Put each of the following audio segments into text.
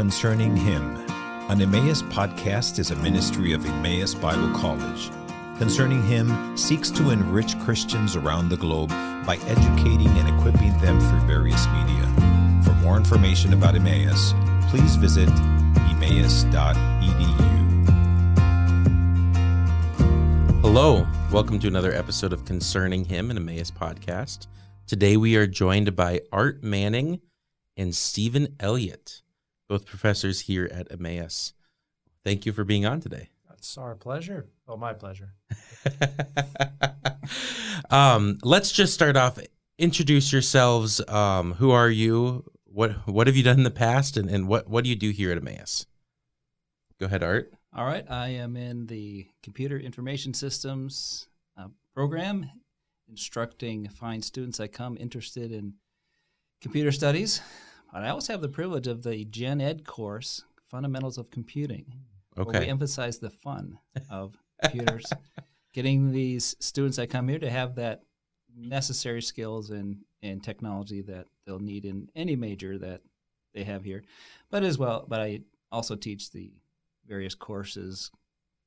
Concerning Him. An Emmaus podcast is a ministry of Emmaus Bible College. Concerning Him seeks to enrich Christians around the globe by educating and equipping them through various media. For more information about Emmaus, please visit emmaus.edu. Hello, welcome to another episode of Concerning Him, an Emmaus podcast. Today we are joined by Art Manning and Stephen Elliott, both professors here at Emmaus. Thank you for being on today. It's our pleasure. Oh, my pleasure. um, let's just start off. Introduce yourselves. Um, who are you? What What have you done in the past, and, and what What do you do here at Emmaus? Go ahead, Art. All right, I am in the Computer Information Systems uh, program, instructing fine students that come interested in computer studies. But I also have the privilege of the Gen Ed course, Fundamentals of Computing. Okay. Where we emphasize the fun of computers, getting these students that come here to have that necessary skills and, in technology that they'll need in any major that they have here. But as well, but I also teach the various courses,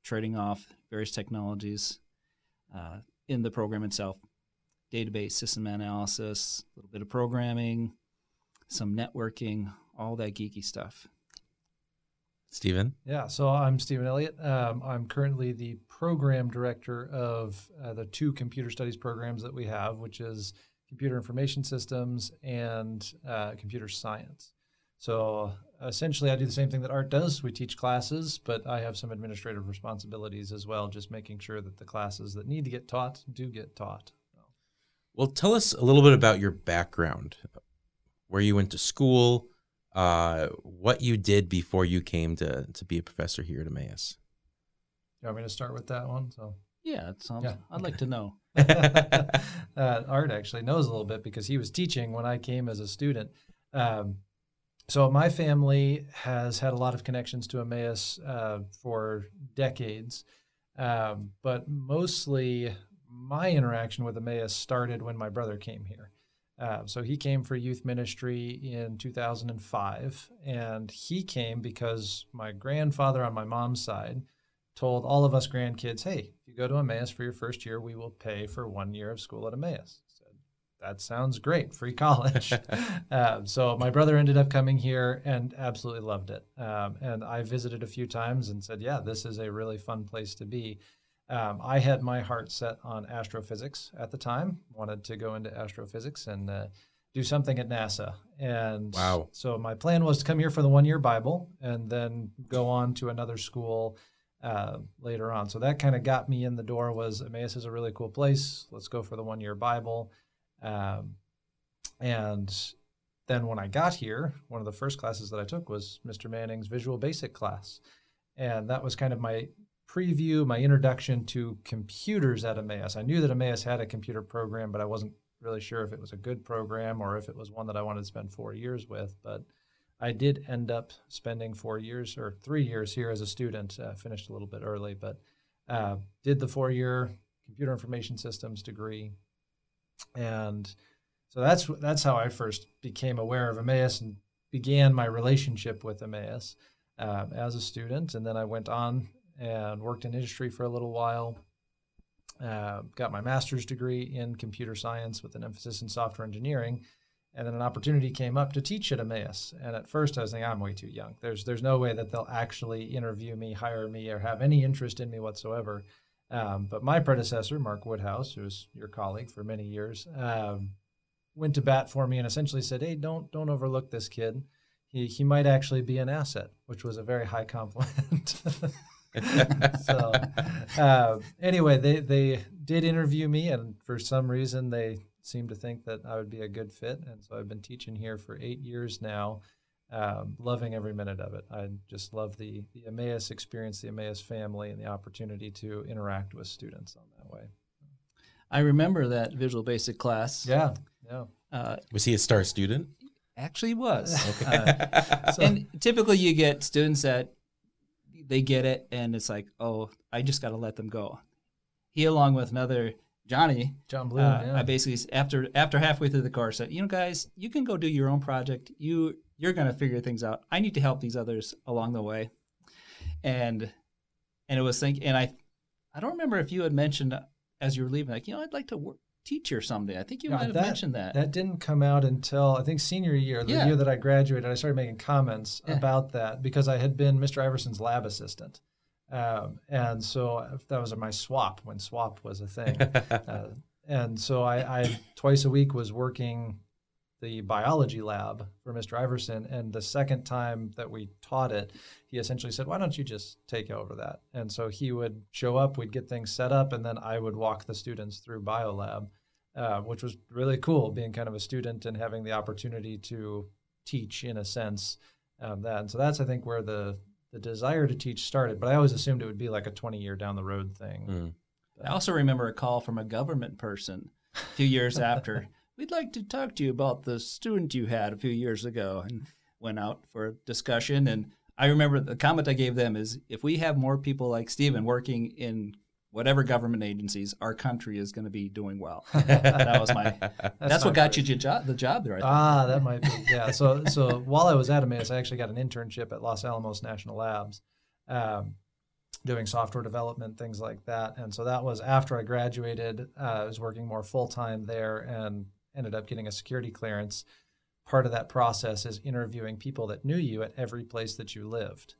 trading off various technologies uh, in the program itself database system analysis, a little bit of programming, some networking, all that geeky stuff. Stephen? Yeah, so I'm Stephen Elliott. Um, I'm currently the program director of uh, the two computer studies programs that we have, which is computer information systems and uh, computer science. So essentially, I do the same thing that Art does. We teach classes, but I have some administrative responsibilities as well, just making sure that the classes that need to get taught do get taught. Well, tell us a little bit about your background, where you went to school, uh, what you did before you came to to be a professor here at Emmaus. You want me to start with that one? So Yeah, it sounds. Yeah, I'd like to know. uh, Art actually knows a little bit because he was teaching when I came as a student. Um, so my family has had a lot of connections to Emmaus uh, for decades, um, but mostly my interaction with Emmaus started when my brother came here. Uh, so he came for youth ministry in 2005, and he came because my grandfather on my mom's side told all of us grandkids, "Hey, if you go to Emmaus for your first year, we will pay for one year of school at Emmaus." I said, "That sounds great, free college." um, so my brother ended up coming here and absolutely loved it. Um, and I visited a few times and said, "Yeah, this is a really fun place to be." Um, I had my heart set on astrophysics at the time. Wanted to go into astrophysics and uh, do something at NASA. And Wow. so my plan was to come here for the one year Bible and then go on to another school uh, later on. So that kind of got me in the door. Was Emmaus is a really cool place. Let's go for the one year Bible. Um, and then when I got here, one of the first classes that I took was Mr. Manning's Visual Basic class, and that was kind of my preview, my introduction to computers at Emmaus. I knew that Emmaus had a computer program, but I wasn't really sure if it was a good program or if it was one that I wanted to spend four years with. But I did end up spending four years or three years here as a student. Uh, finished a little bit early, but uh, did the four-year computer information systems degree, and so that's that's how I first became aware of Emmaus and began my relationship with Emmaus uh, as a student. And then I went on and worked in industry for a little while. Uh, got my master's degree in computer science with an emphasis in software engineering, and then an opportunity came up to teach at Emmaus. And at first, I was thinking, I'm way too young. There's there's no way that they'll actually interview me, hire me, or have any interest in me whatsoever. Um, but my predecessor, Mark Woodhouse, who was your colleague for many years, um, went to bat for me and essentially said, "Hey, don't don't overlook this kid. He he might actually be an asset," which was a very high compliment. so uh, anyway, they they did interview me, and for some reason they seemed to think that I would be a good fit, and so I've been teaching here for eight years now. Um, loving every minute of it. I just love the the Emmaus experience, the Emmaus family, and the opportunity to interact with students on that way. I remember that Visual Basic class. Yeah, yeah. Uh, Was he a star student? actually was. Uh, and typically you get students that they get it and it's like, oh, I just got to let them go. He, along with another Johnny, John Bloom. uh, yeah. I basically after after halfway through the course said, you know, guys, you can go do your own project. You you're going to figure things out. I need to help these others along the way. And and it was thinking, and I I don't remember if you had mentioned as you were leaving, like you know, I'd like to work, teach here someday. I think you Yeah, might have that- mentioned that. That didn't come out until I think senior year, the Yeah. year that I graduated. I started making comments Yeah. about that because I had been Mr. Iverson's lab assistant, um, and so that was my swap when swap was a thing. uh, and so I, I twice a week was working the biology lab for Mr. Iverson. And the second time that we taught it, he essentially said, "Why don't you just take over that?" And so he would show up, we'd get things set up, and then I would walk the students through biolab, uh, which was really cool, being kind of a student and having the opportunity to teach in a sense. Um, that and so that's I think where the the desire to teach started. But I always assumed it would be like a 20 year down the road thing. Mm. I also remember a call from a government person a few years after. We'd like to talk to you about the student you had a few years ago, and went out for a discussion. And I remember the comment I gave them is, if we have more people like Stephen working in whatever government agencies, our country is going to be doing well. that was my. That's, what got you the job, the job there. I think. Ah, that might be. Yeah. So, so while I was at Emmaus, I actually got an internship at Los Alamos National Labs, um, doing software development, things like that. And so that was after I graduated. Uh, I was working more full time there and ended up getting a security clearance. Part of that process is interviewing people that knew you at every place that you lived.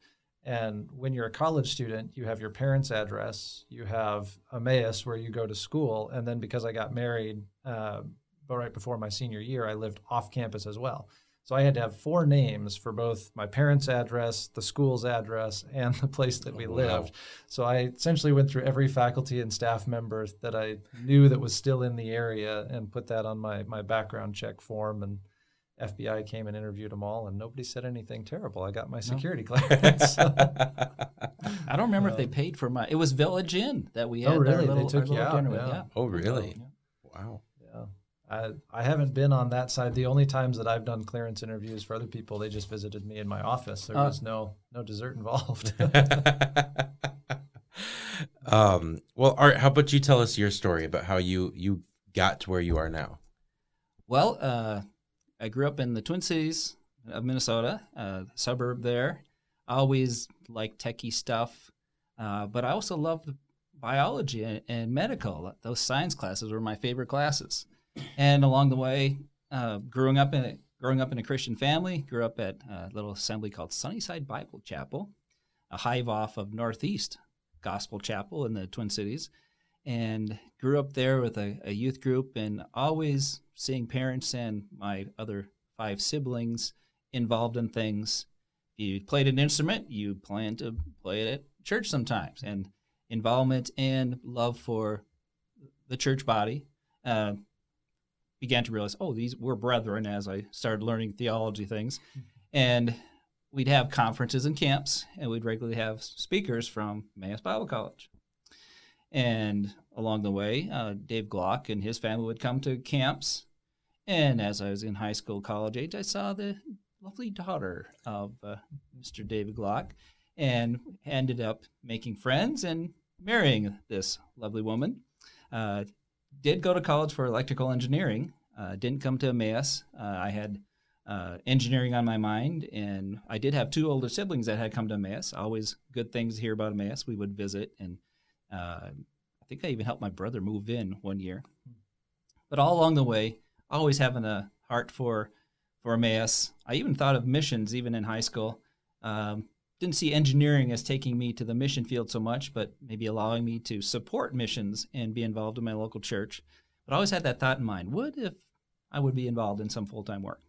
And when you're a college student, you have your parents' address, you have Emmaus where you go to school, and then because I got married, uh, but right before my senior year, I lived off campus as well. So I had to have four names for both my parents' address, the school's address, and the place that we Oh, wow. lived. So I essentially went through every faculty and staff member that I knew that was still in the area and put that on my my background check form and FBI came and interviewed them all, and nobody said anything terrible. I got my security clearance. I don't remember if they Um, paid for my. It was Village Inn that we Oh, had. really? Our They took our you out, dinner with. yeah. Yeah. oh, really? Yeah. Wow. Yeah, I I haven't been on that side. The only times that I've done clearance interviews for other people, they just visited me in my office. There Oh. was no no dessert involved. um, well, Art, how about you tell us your story about how you you got to where you are now? Well, uh, I grew up in the Twin Cities of Minnesota, uh, suburb there. I always liked techie stuff, uh, but I also loved biology and, and medical. Those science classes were my favorite classes. And along the way, uh, growing up in a, growing up in a Christian family, grew up at a little assembly called Sunnyside Bible Chapel, a hive off of Northeast Gospel Chapel in the Twin Cities and grew up there with a, a youth group and always seeing parents and my other five siblings involved in things. You played an instrument, you plan to play it at church sometimes. And involvement and love for the church body uh, began to realize, oh, these we're brethren as I started learning theology things. And we'd have conferences and camps, and we'd regularly have speakers from Emmaus Bible College. And along the way, uh, Dave Glock and his family would come to camps. And as I was in high school, college age, I saw the lovely daughter of uh, Mr. David Glock and ended up making friends and marrying this lovely woman. Uh, did go to college for electrical engineering. Uh, didn't come to Emmaus. Uh, I had uh, engineering on my mind, and I did have two older siblings that had come to Emmaus. Always good things to hear about Emmaus. We would visit, and uh, I think I even helped my brother move in one year. But all along the way, always having a heart for for Emmaus. I even thought of missions, even in high school. Um, didn't see engineering as taking me to the mission field so much, but maybe allowing me to support missions and be involved in my local church. But I always had that thought in mind: what if I would be involved in some full time work?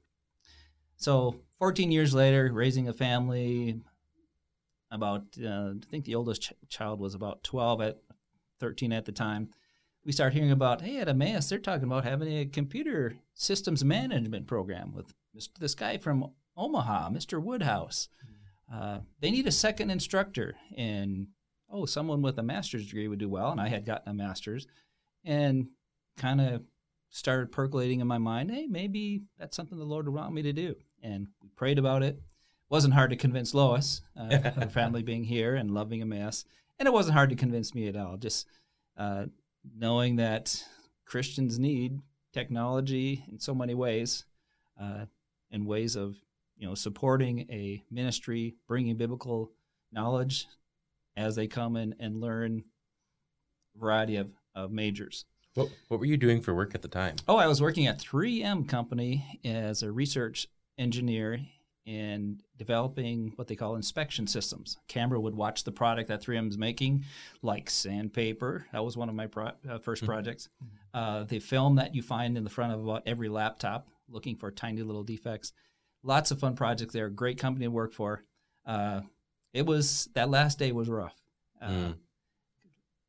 So, 14 years later, raising a family, about uh, I think the oldest ch- child was about 12 at 13 at the time. We start hearing about hey at Emmaus they're talking about having a computer systems management program with this guy from Omaha, Mr. Woodhouse. Uh, they need a second instructor, and oh, someone with a master's degree would do well. And I had gotten a master's, and kind of started percolating in my mind. Hey, maybe that's something the Lord would want me to do. And we prayed about it. wasn't hard to convince Lois, uh, her family being here and loving Emmaus. and it wasn't hard to convince me at all. Just uh, knowing that Christians need technology in so many ways, uh, in ways of you know, supporting a ministry, bringing biblical knowledge as they come in and learn a variety of, of majors. What What were you doing for work at the time? Oh, I was working at 3M Company as a research engineer in developing what they call inspection systems. Camera would watch the product that 3M is making, like sandpaper. That was one of my pro- uh, 1st Mm-hmm. projects. Uh, the film that you find in the front of about every laptop, looking for tiny little defects. Lots of fun projects there. Great company to work for. Uh, it was that last day was rough, uh, Mm.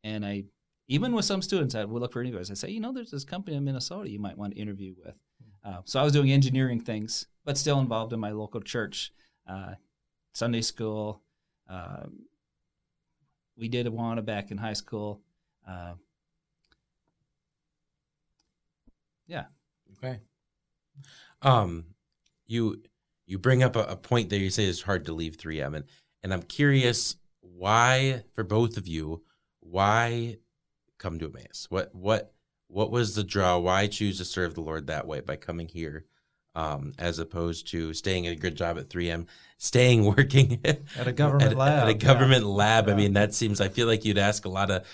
and I even with some students I would look for interviews. I say, you know, there's this company in Minnesota you might want to interview with. Uh, so I was doing engineering things, but still involved in my local church, uh, Sunday school. Um, we did Awana back in high school. Uh, yeah, Okay. Um, you you bring up a, a point there. You say it's hard to leave 3M, and and I'm curious why for both of you, why come to Emmaus? What what what was the draw? Why choose to serve the Lord that way by coming here, um, as opposed to staying at a good job at 3M, staying working At a government at, lab. At a yeah. government lab. I mean, that seems. I feel like you'd ask a lot of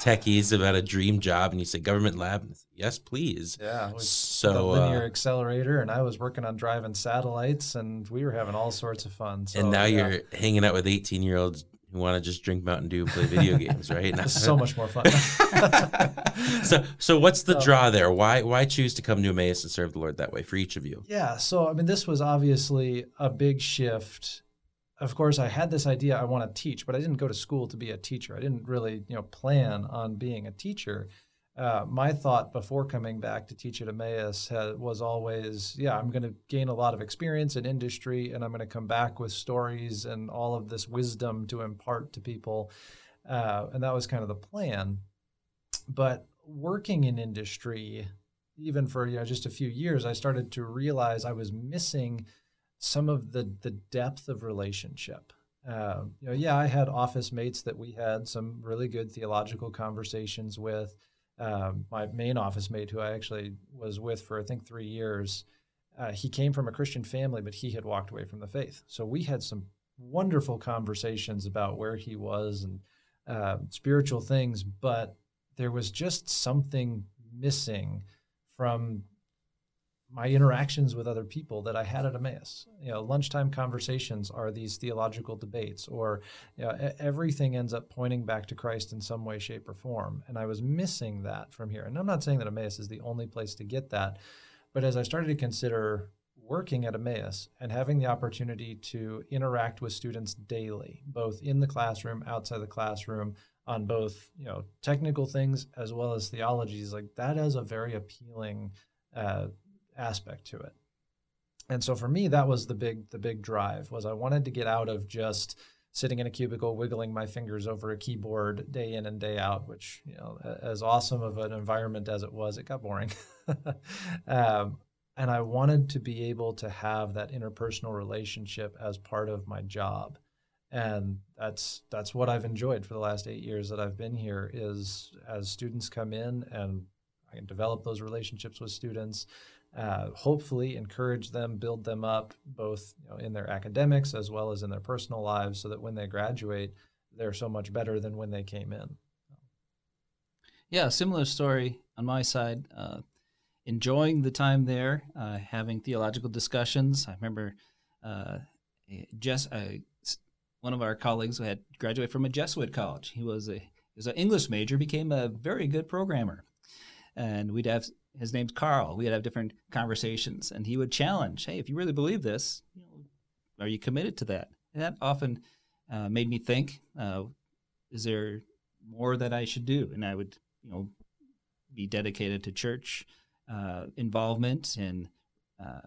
techies about a dream job, and you say government lab. Yes, please. Yeah. So the uh, linear accelerator, and I was working on driving satellites, and we were having all sorts of fun. So, and now yeah, you're hanging out with 18 year olds who want to just drink Mountain Dew and play video games, right? it's so much more fun. so, so what's the draw there? Why, why choose to come to Emmaus and serve the Lord that way for each of you? Yeah, so I mean, this was obviously a big shift. Of course, I had this idea I want to teach, but I didn't go to school to be a teacher. I didn't really, you know, plan on being a teacher. Uh, my thought before coming back to teach at Emmaus had, was always, yeah, I'm going to gain a lot of experience in industry, and I'm going to come back with stories and all of this wisdom to impart to people, uh, and that was kind of the plan. But working in industry, even for you know just a few years, I started to realize I was missing some of the the depth of relationship. Uh, you know, yeah, I had office mates that we had some really good theological conversations with. Um, my main office mate, who I actually was with for I think three years, uh, he came from a Christian family, but he had walked away from the faith. So we had some wonderful conversations about where he was and uh, spiritual things, but there was just something missing from my interactions with other people that I had at Emmaus. You know, lunchtime conversations are these theological debates, or you know, everything ends up pointing back to Christ in some way, shape, or form. And I was missing that from here. And I'm not saying that Emmaus is the only place to get that, but as I started to consider working at Emmaus and having the opportunity to interact with students daily, both in the classroom, outside the classroom, on both you know technical things as well as theologies, like that is a very appealing uh, aspect to it. And so for me, that was the big the big drive was I wanted to get out of just sitting in a cubicle wiggling my fingers over a keyboard day in and day out, which you know, as awesome of an environment as it was, it got boring. um, and I wanted to be able to have that interpersonal relationship as part of my job. And that's that's what I've enjoyed for the last eight years that I've been here. Is as students come in and I can develop those relationships with students, uh, hopefully encourage them, build them up, both you know, in their academics as well as in their personal lives, so that when they graduate, they're so much better than when they came in. Yeah, similar story on my side. Uh, enjoying the time there, uh, having theological discussions. I remember uh, just uh, one of our colleagues who had graduated from a Jesuit college. He was a he was an English major, became a very good programmer, and we'd have his name's Carl. We'd have different conversations, and he would challenge, "Hey, if you really believe this, are you committed to that?" And that often uh, made me think, uh, "Is there more that I should do?" And I would, you know, be dedicated to church uh, involvement and uh,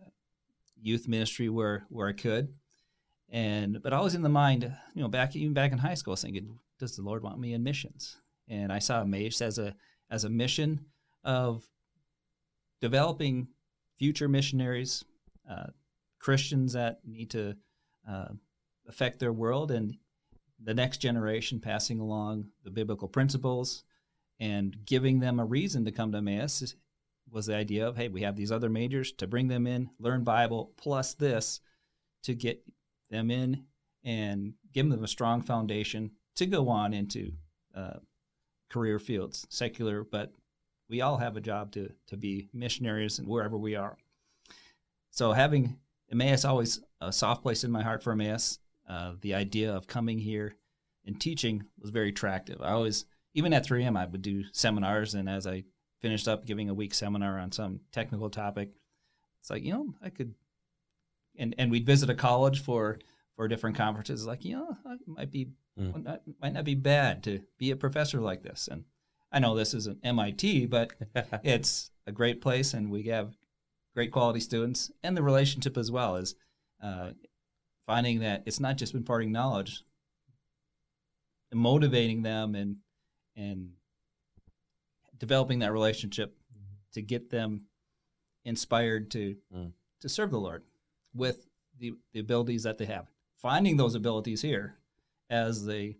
youth ministry where where I could, and but always in the mind, you know, back even back in high school, I was thinking, does the Lord want me in missions? And I saw Emmaus as a as a mission of developing future missionaries, uh, Christians that need to uh, affect their world, and the next generation passing along the biblical principles and giving them a reason to come to Emmaus was the idea of hey we have these other majors to bring them in learn bible plus this to get them in and give them a strong foundation to go on into uh, career fields, secular, but we all have a job to, to be missionaries and wherever we are. So having Emmaus always a soft place in my heart for Emmaus. Uh, the idea of coming here and teaching was very attractive. I always, even at 3M, I would do seminars, and as I finished up giving a week seminar on some technical topic, it's like you know I could, and and we'd visit a college for for different conferences. Like you know, it might be mm. might not be bad to be a professor like this. And I know this isn't MIT, but it's a great place, and we have great quality students, and the relationship as well is uh, finding that it's not just imparting knowledge, motivating them and and developing that relationship mm-hmm. to get them inspired to mm. to serve the Lord with the, the abilities that they have. Finding those abilities here as they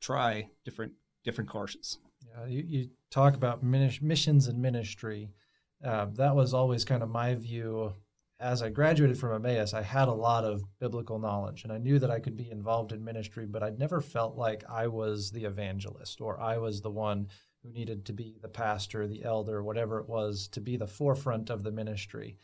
try different different courses. Yeah, you, you talk about missions and ministry. Uh, that was always kind of my view as I graduated from Emmaus, I had a lot of biblical knowledge and I knew that I could be involved in ministry, but I'd never felt like I was the evangelist or I was the one who needed to be the pastor, the elder, whatever it was, to be the forefront of the ministry.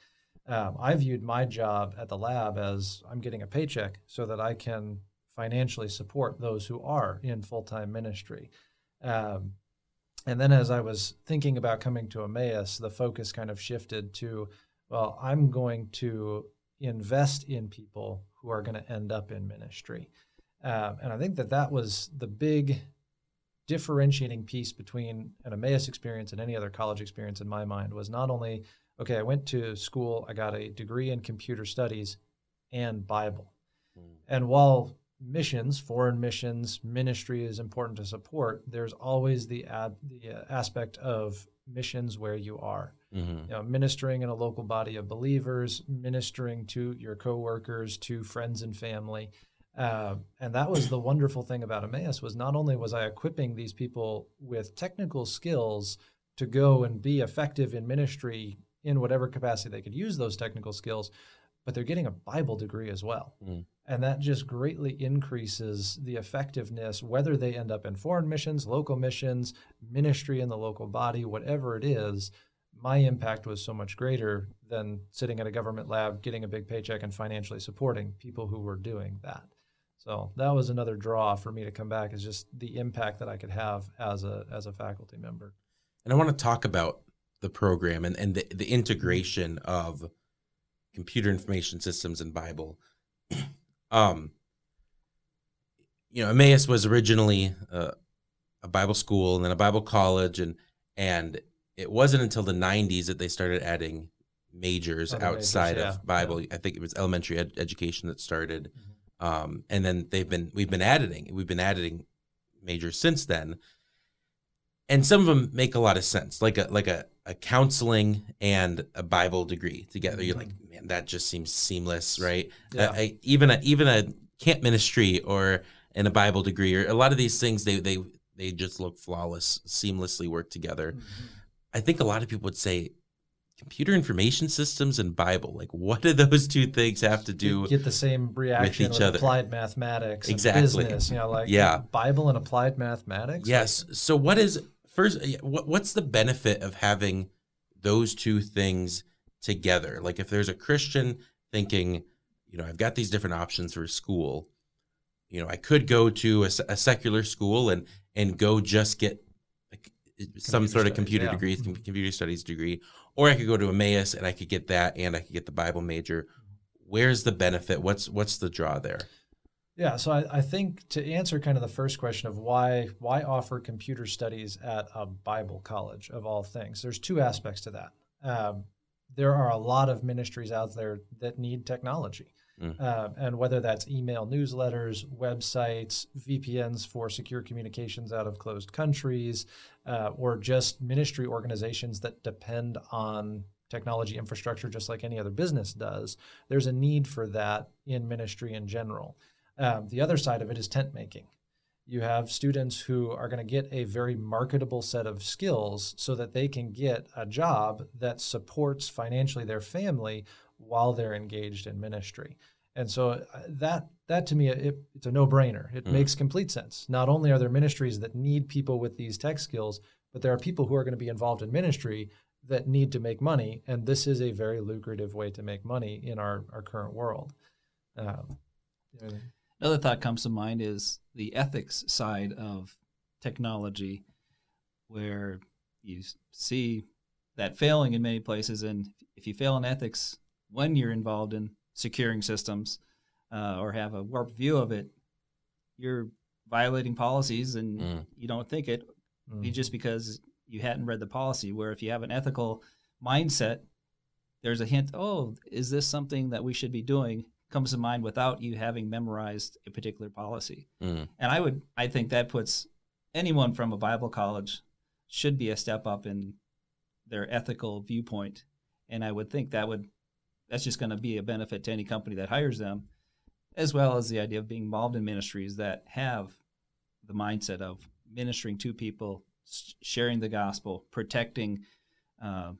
Um, I viewed my job at the lab as I'm getting a paycheck so that I can financially support those who are in full time ministry. Um, and then as I was thinking about coming to Emmaus, the focus kind of shifted to well, I'm going to invest in people who are going to end up in ministry. Um, and I think that that was the big differentiating piece between an Emmaus experience and any other college experience in my mind was not only, okay, I went to school, I got a degree in computer studies and Bible. Mm. And while missions, foreign missions, ministry is important to support, there's always the, ad, the uh, aspect of missions where you are. Mm-hmm. You know, ministering in a local body of believers, ministering to your coworkers, to friends and family. Uh, and that was the wonderful thing about Emmaus was not only was I equipping these people with technical skills to go and be effective in ministry in whatever capacity they could use those technical skills, but they're getting a Bible degree as well. Mm. And that just greatly increases the effectiveness, whether they end up in foreign missions, local missions, ministry in the local body, whatever it is. My impact was so much greater than sitting at a government lab, getting a big paycheck, and financially supporting people who were doing that. So that was another draw for me to come back is just the impact that I could have as a as a faculty member. And I want to talk about the program and, and the, the integration of computer information systems and Bible. Um, you know, Emmaus was originally uh, a Bible school and then a Bible college, and and it wasn't until the '90s that they started adding majors Other outside majors, yeah. of Bible. Yeah. I think it was elementary ed- education that started, mm-hmm. um, and then they've been we've been adding we've been adding majors since then, and some of them make a lot of sense, like a like a, a counseling and a Bible degree together. Mm-hmm. You're like, man, that just seems seamless, right? Yeah. Uh, I, even a even a camp ministry or in a Bible degree or a lot of these things they they they just look flawless, seamlessly work together. Mm-hmm. I think a lot of people would say computer information systems and Bible. Like, what do those two things have to do? You get the same reaction with each with other. Applied mathematics, exactly. business. You know, like yeah, Bible and applied mathematics. Yes. So, what is first? What's the benefit of having those two things together? Like, if there's a Christian thinking, you know, I've got these different options for school. You know, I could go to a, a secular school and and go just get some sort of computer yeah. degree, mm-hmm. computer studies degree, or I could go to Emmaus and I could get that, and I could get the Bible major. Where's the benefit? What's what's the draw there? Yeah, so I, I, think to answer kind of the first question of why why offer computer studies at a Bible college of all things, there's two aspects to that. Um, there are a lot of ministries out there that need technology. Mm. Um, and whether that's email newsletters, websites, VPNs for secure communications out of closed countries, uh, or just ministry organizations that depend on technology infrastructure just like any other business does, there's a need for that in ministry in general. Um, the other side of it is tent making. You have students who are going to get a very marketable set of skills so that they can get a job that supports financially their family while they're engaged in ministry. And so uh, that that to me it, it's a no-brainer. It Mm. makes complete sense. Not only are there ministries that need people with these tech skills, but there are people who are going to be involved in ministry that need to make money, and this is a very lucrative way to make money in our our current world. Um, Another thought comes to mind is the ethics side of technology, where you see that failing in many places. And if you fail in ethics when you're involved in securing systems uh, or have a warped view of it, you're violating policies and Mm. you don't think it mm, just because you hadn't read the policy. Where if you have an ethical mindset, there's a hint, oh, is this something that we should be doing? Comes to mind without you having memorized a particular policy. Mm. And I would, I think that puts anyone from a Bible college should be a step up in their ethical viewpoint. And I would think that would, that's just going to be a benefit to any company that hires them, as well as the idea of being involved in ministries that have the mindset of ministering to people, sharing the gospel, protecting uh,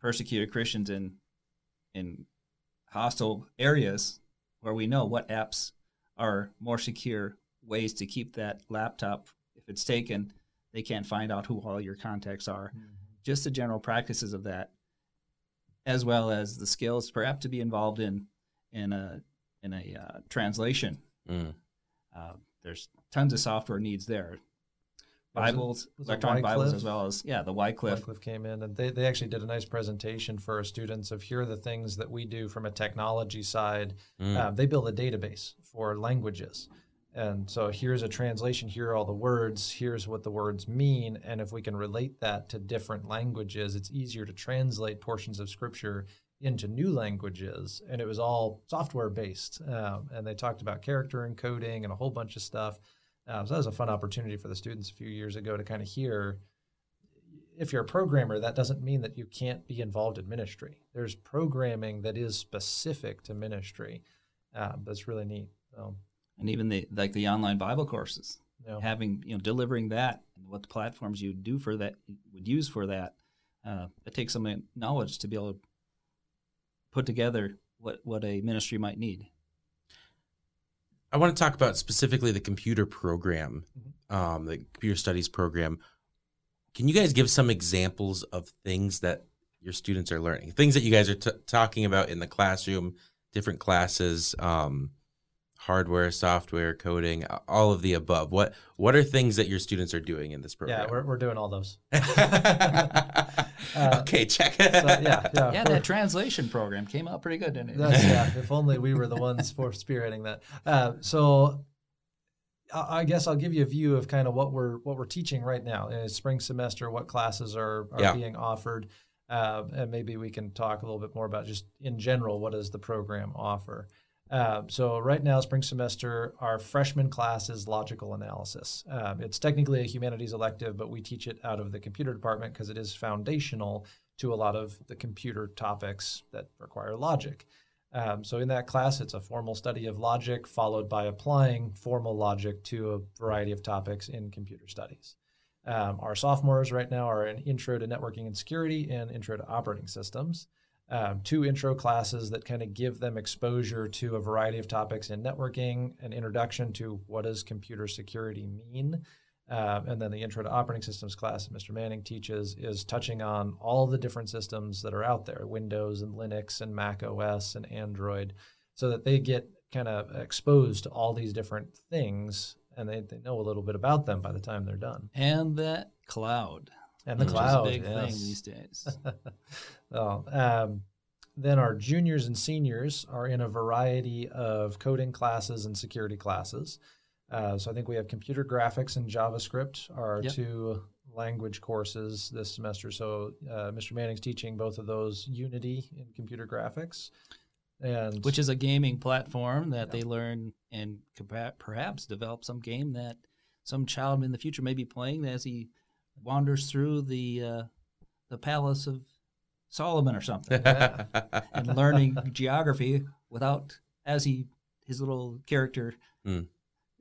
persecuted Christians in in hostile areas where we know what apps are more secure ways to keep that laptop if it's taken they can't find out who all your contacts are. Just the general practices of that as well as the skills perhaps to be involved in in a in a uh, translation. Mm. uh, there's tons of software needs there Was it- bibles was electronic bibles as well as yeah the wycliffe Wycliffe came in and they, they actually did a nice presentation for our students of here are the things that we do from a technology side. Mm. Um, they build a database for languages. And so here's a translation, here are all the words, here's what the words mean. And if we can relate that to different languages, it's easier to translate portions of scripture into new languages. And it was all software based. Um, and they talked about character encoding and a whole bunch of stuff. Um, so that was a fun opportunity for the students a few years ago to kind of hear if you're a programmer, that doesn't mean that you can't be involved in ministry. There's programming that is specific to ministry. Um, that's really neat. So, and even the like the online bible courses know, having you know delivering that and what the platforms you do for that would use for that uh, it takes some knowledge to be able to put together what what a ministry might need I want to talk about specifically the computer program, Mm-hmm. um, the computer studies program. Can you guys give some examples of things that your students are learning? Things that you guys are t- talking about in the classroom, different classes, um, hardware, software, coding, all of the above. What What are things that your students are doing in this program? yeah, we're, we're doing all those. okay, check. So, yeah, yeah. yeah we're- that translation program came out pretty good didn't it That's, yeah, if only we were the ones for spearheading that. Uh, so, I I guess I'll give you a view of kind of what we're what we're teaching right now in spring semester. What classes are are Yeah. being offered, uh, and maybe we can talk a little bit more about just in general what does the program offer. Uh, so right now, spring semester, our freshman class is logical analysis. Um, it's technically a humanities elective, but we teach it out of the computer department because it is foundational to a lot of the computer topics that require logic. Um, so in that class, it's a formal study of logic followed by applying formal logic to a variety of topics in computer studies. Um, our sophomores right now are an intro to networking and security and intro to operating systems. Um, two intro classes that kind of give them exposure to a variety of topics in networking, an introduction to what does computer security mean, um, and then the intro to operating systems class that Mr. Manning teaches is touching on all the different systems that are out there Windows and Linux and Mac OS and Android so that they get kind of exposed to all these different things and they, they know a little bit about them by the time they're done. and that cloud And the cloud, is a big yes. thing these days oh, um, then our juniors and seniors are in a variety of coding classes and security classes. Uh, so I think we have computer graphics and JavaScript are our Yep. two language courses this semester. So uh, Mr. Manning's teaching both of those Unity in computer graphics, and which is a gaming platform that Yeah. they learn and perhaps develop some game that some child in the future may be playing as he wanders through the uh, the palace of Solomon or something and learning geography without as he his little character Hmm.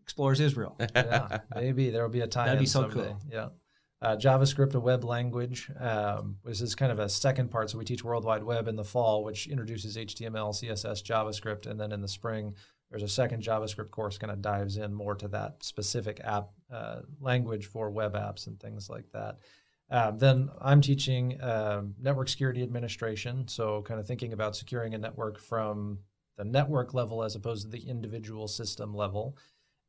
explores Israel. yeah, maybe there will be a time. That'd be so someday. cool. Yeah. uh, JavaScript, a web language, um, this is kind of a second part. So we teach World Wide Web in the fall, which introduces HTML, CSS, JavaScript, and then in the spring there's a second JavaScript course kind of dives in more to that specific app uh, language for web apps and things like that. Um, then I'm teaching um, network security administration, so kind of thinking about securing a network from the network level as opposed to the individual system level.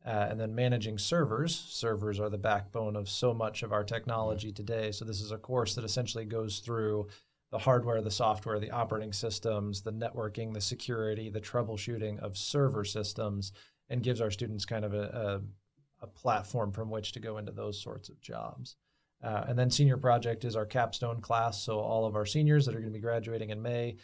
Uh, and then managing servers. Servers are the backbone of so much of our technology today. So this is a course that essentially goes through the hardware, the software, the operating systems, the networking, the security, the troubleshooting of server systems, and gives our students kind of a, a, a platform from which to go into those sorts of jobs. Uh, and then senior project is our capstone class. So all of our seniors that are going to be graduating in May,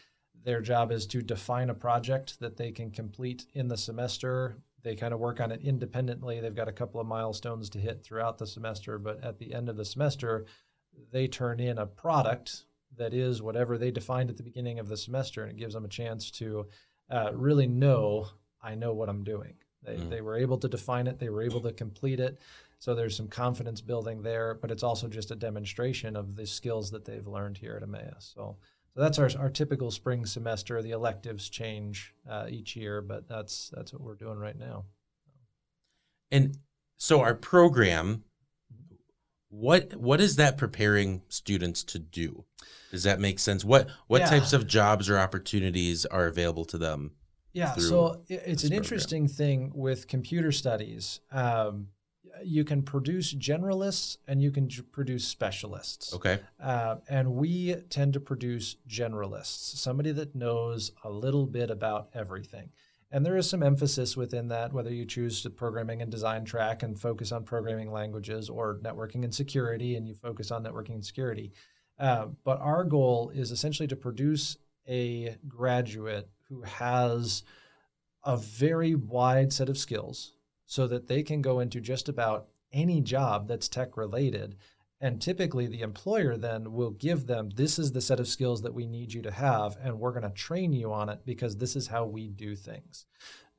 their job is to define a project that they can complete in the semester they kind of work on it independently. They've got a couple of milestones to hit throughout the semester, but at the end of the semester, they turn in a product that is whatever they defined at the beginning of the semester, and it gives them a chance to uh, really know I know what I'm doing. They, mm. they were able to define it, they were able to complete it. So there's some confidence building there, but it's also just a demonstration of the skills that they've learned here at Emmaus. So so that's our, our typical spring semester. The electives change uh, each year, but that's that's what we're doing right now. And so our program, what what is that preparing students to do? Does that make sense? What what yeah. types of jobs or opportunities are available to them? Yeah, so it's an program? interesting thing with computer studies. Um, you can produce generalists and you can produce specialists. Okay. Uh, and we tend to produce generalists, somebody that knows a little bit about everything. And there is some emphasis within that, whether you choose the programming and design track and focus on programming languages or networking and security and you focus on networking and security. Uh, but our goal is essentially to produce a graduate who has a very wide set of skills so that they can go into just about any job that's tech related. And typically, the employer then will give them this is the set of skills that we need you to have, and we're going to train you on it because this is how we do things.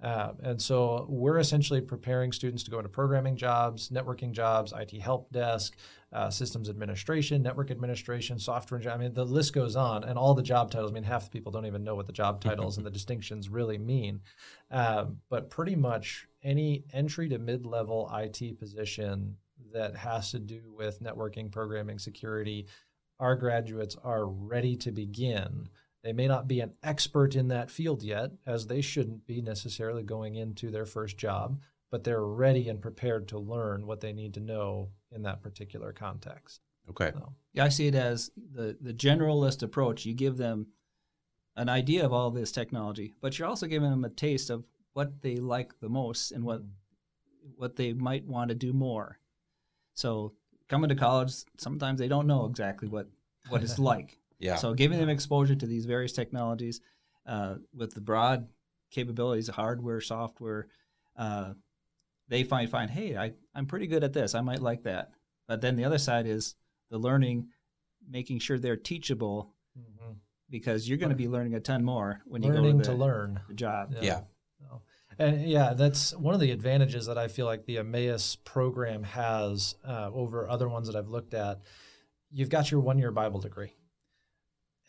Uh, and so we're essentially preparing students to go into programming jobs, networking jobs, IT help desk, uh, systems administration, network administration, software. I mean, the list goes on, and all the job titles. I mean, half the people don't even know what the job titles and the distinctions really mean. Uh, but pretty much any entry to mid level IT position that has to do with networking, programming, security, our graduates are ready to begin. They may not be an expert in that field yet, as they shouldn't be necessarily going into their first job, but they're ready and prepared to learn what they need to know in that particular context. Okay. So. Yeah, I see it as the, the generalist approach. You give them an idea of all this technology, but you're also giving them a taste of what they like the most and what what they might want to do more. So coming to college, sometimes they don't know exactly what what it's like. yeah. So giving them exposure to these various technologies uh, with the broad capabilities, of hardware, software, uh, they find find hey, I I'm pretty good at this. I might like that. But then the other side is the learning, making sure they're teachable. Mm-hmm. Because you're going to be learning a ton more when learning you go to, the, to learn the job. yeah. yeah. And yeah, that's one of the advantages that I feel like the Emmaus program has uh, over other ones that I've looked at. You've got your one year Bible degree.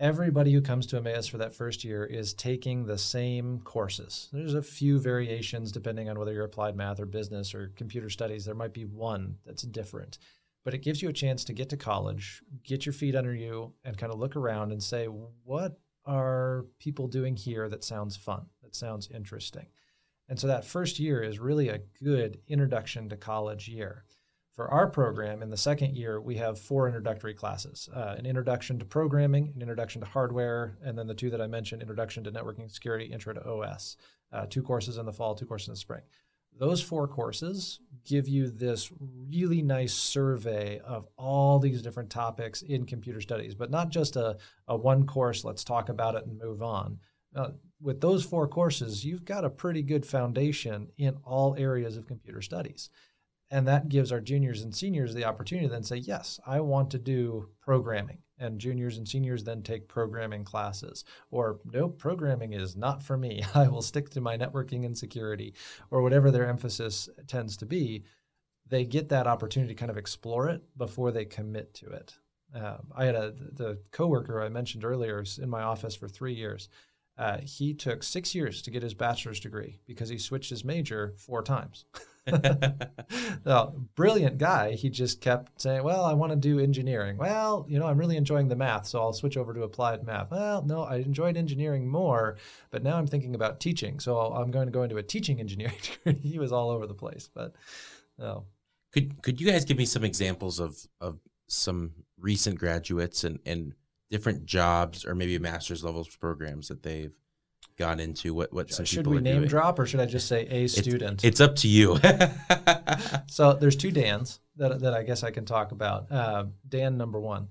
Everybody who comes to Emmaus for that first year is taking the same courses. There's a few variations depending on whether you're applied math or business or computer studies. There might be one that's different, but it gives you a chance to get to college, get your feet under you, and kind of look around and say, what are people doing here that sounds fun, that sounds interesting? And so that first year is really a good introduction to college year. For our program, in the second year, we have four introductory classes uh, an introduction to programming, an introduction to hardware, and then the two that I mentioned introduction to networking security, intro to OS. Uh, two courses in the fall, two courses in the spring. Those four courses give you this really nice survey of all these different topics in computer studies, but not just a, a one course, let's talk about it and move on. Uh, with those four courses, you've got a pretty good foundation in all areas of computer studies. And that gives our juniors and seniors the opportunity to then say, yes, I want to do programming. And juniors and seniors then take programming classes. Or, no, programming is not for me. I will stick to my networking and security, or whatever their emphasis tends to be. they get that opportunity to kind of explore it before they commit to it. Um, I had a the coworker I mentioned earlier in my office for three years. Uh, he took six years to get his bachelor's degree because he switched his major four times. so, brilliant guy. He just kept saying, Well, I want to do engineering. Well, you know, I'm really enjoying the math, so I'll switch over to applied math. Well, no, I enjoyed engineering more, but now I'm thinking about teaching. So I'm going to go into a teaching engineering degree. he was all over the place. But no. Could could you guys give me some examples of, of some recent graduates and, and different jobs or maybe master's levels programs that they've gone into? What what some should we name doing? drop or should I just say a It's- student? It's up to you. so there's two Dans that, that I guess I can talk about. Uh, Dan number one,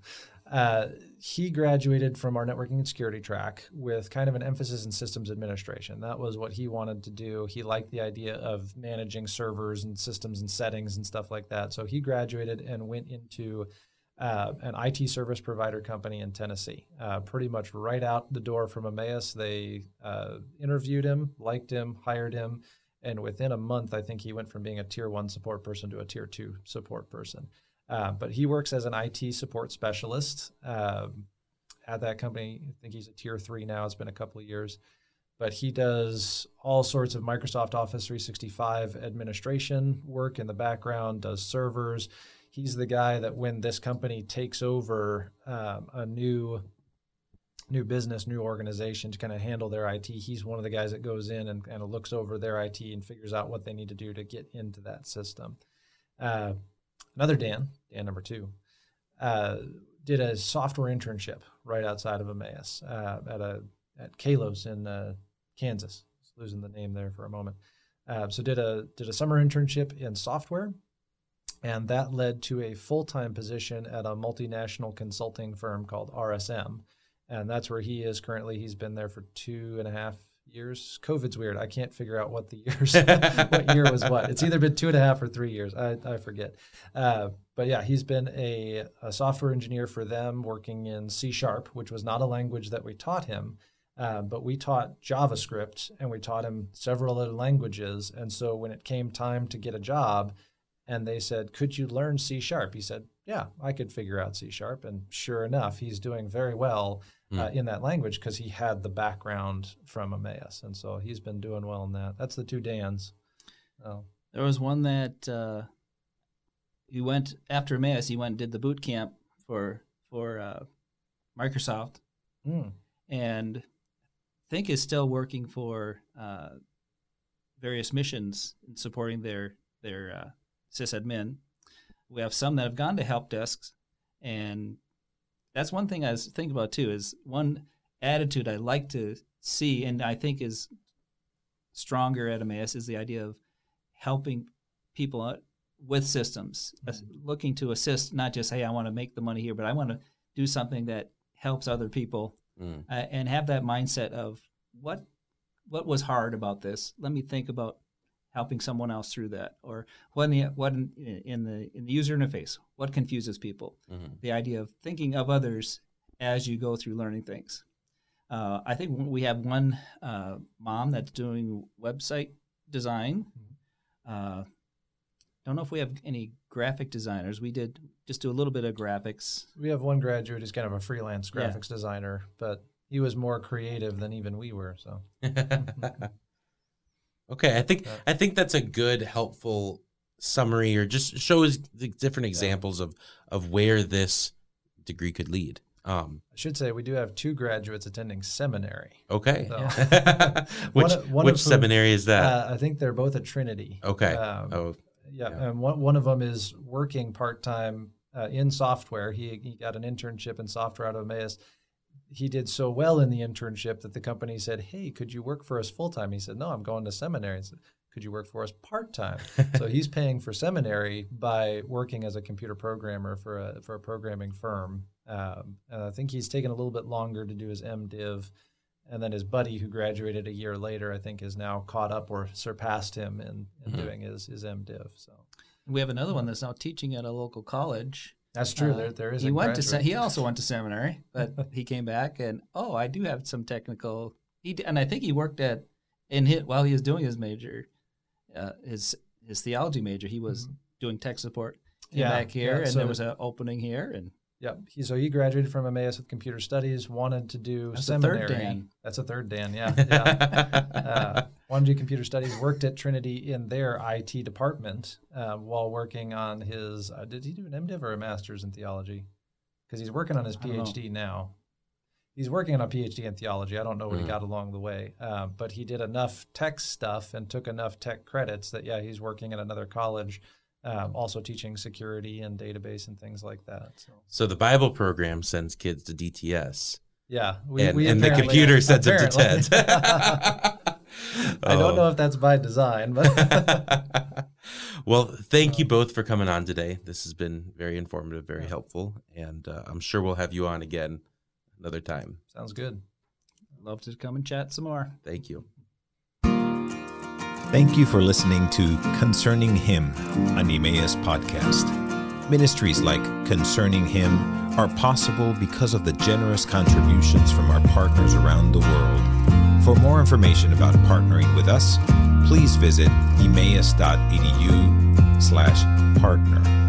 uh, he graduated from our networking and security track with kind of an emphasis in systems administration. That was what he wanted to do. He liked the idea of managing servers and systems and settings and stuff like that. So he graduated and went into uh, an IT service provider company in Tennessee. Uh, pretty much right out the door from Emmaus, they uh, interviewed him, liked him, hired him, and within a month, I think he went from being a tier one support person to a tier two support person. Uh, but he works as an IT support specialist um, at that company. I think he's a tier three now. It's been a couple of years. But he does all sorts of Microsoft Office 365 administration work in the background, does servers. He's the guy that when this company takes over um, a new new business, new organization to kind of handle their IT. He's one of the guys that goes in and kind of looks over their IT and figures out what they need to do to get into that system. Uh, another Dan, Dan number two, uh, did a software internship right outside of Emmaus uh, at a at Kalos in uh, Kansas. Just losing the name there for a moment. Uh, so did a did a summer internship in software, and that led to a full time position at a multinational consulting firm called RSM and that's where he is currently. He's been there for two and a half years. COVID's weird. I can't figure out what the years, what year was what. It's either been two and a half or three years. I, I forget. Uh, but yeah, he's been a, a software engineer for them, working in C sharp, which was not a language that we taught him. Uh, but we taught JavaScript and we taught him several other languages. And so when it came time to get a job, and they said, "Could you learn C sharp?" He said, "Yeah, I could figure out C sharp." And sure enough, he's doing very well uh, in that language because he had the background from Emmaus, and so he's been doing well in that. That's the two Dans. Oh, There was one that uh, he went after Emmaus. He went and did the boot camp for for uh, Microsoft, mm. and I think is still working for uh, various missions and supporting their their uh, sysadmin. We have some that have gone to help desks, and that's one thing I was thinking about too. Is one attitude I like to see, and I think is stronger at Emmaus is the idea of helping people with systems, as- looking to assist not just hey I want to make the money here, but I want to do something that helps other people Mm. uh, and have that mindset of what what was hard about this. Let me think about helping someone else through that, or what in the what in, in the in the user interface, what confuses people. Mhm. The idea of thinking of others as you go through learning things. Uh, I think we have one uh, mom that's doing website design. Uh, don't know if we have any graphic designers. We did just do a little bit of graphics. we have one graduate who's kind of a freelance Yeah. graphics designer, but he was more creative than even we were. So okay, I think Yeah. I think that's a good, helpful summary, or just shows the different examples of of where this degree could lead. Um, I should say we do have two graduates attending seminary. okay, So- which One one which whom- seminary is that? Uh, I think they're both at Trinity. okay. Um, oh, Yeah, Yeah. and one one of them is working part time uh, in software. He he got an internship in software out of Emmaus. He did so well in the internship that the company said, "Hey, could you work for us full time?" He said, "No, I'm going to seminary." I said, could you work for us part time? so he's paying for seminary by working as a computer programmer for a for a programming firm. Um, and I think he's taken a little bit longer to do his MDiv. And then his buddy, who graduated a year later, I think is now caught up or surpassed him in, in Mhm. doing his his MDiv. So We have another one that's now teaching at a local college. That's true. Uh, there there is. he a went to se- he also went to seminary, but he came back and oh, I do have some technical. He d- and I think he worked at in hit while he was doing his major, uh, his his theology major. He was doing tech support. Yeah, back here, yeah, and so- there was an opening here, and Yep. He, so he graduated from Emmaus with computer studies, wanted to do That's a third seminary. Dan. That's a third Dan, yeah. yeah. uh, to computer studies, worked at Trinity in their IT department uh, while working on his, uh, did he do an MDiv or a master's in theology? Because he's working on his I don't know. PhD now. He's working on a PhD in theology. I don't know what Mhm. he got along the way, uh, but he did enough tech stuff and took enough tech credits that, yeah, he's working at another college, um, also teaching security and database and things like that. So. so the Bible program sends kids to DTS, Yeah, and, and the computer sends them to TED. I don't know if that's by design, but well, thank you both for coming on today. This has been very informative, very Yeah. helpful, and uh, I'm sure we'll have you on again another time. sounds good. Love to come and chat some more. Thank you. Thank you for listening to Concerning Him, an Emmaus podcast. Ministries like Concerning Him are possible because of the generous contributions from our partners around the world. For more information about partnering with us, please visit emmaus.edu slash partner.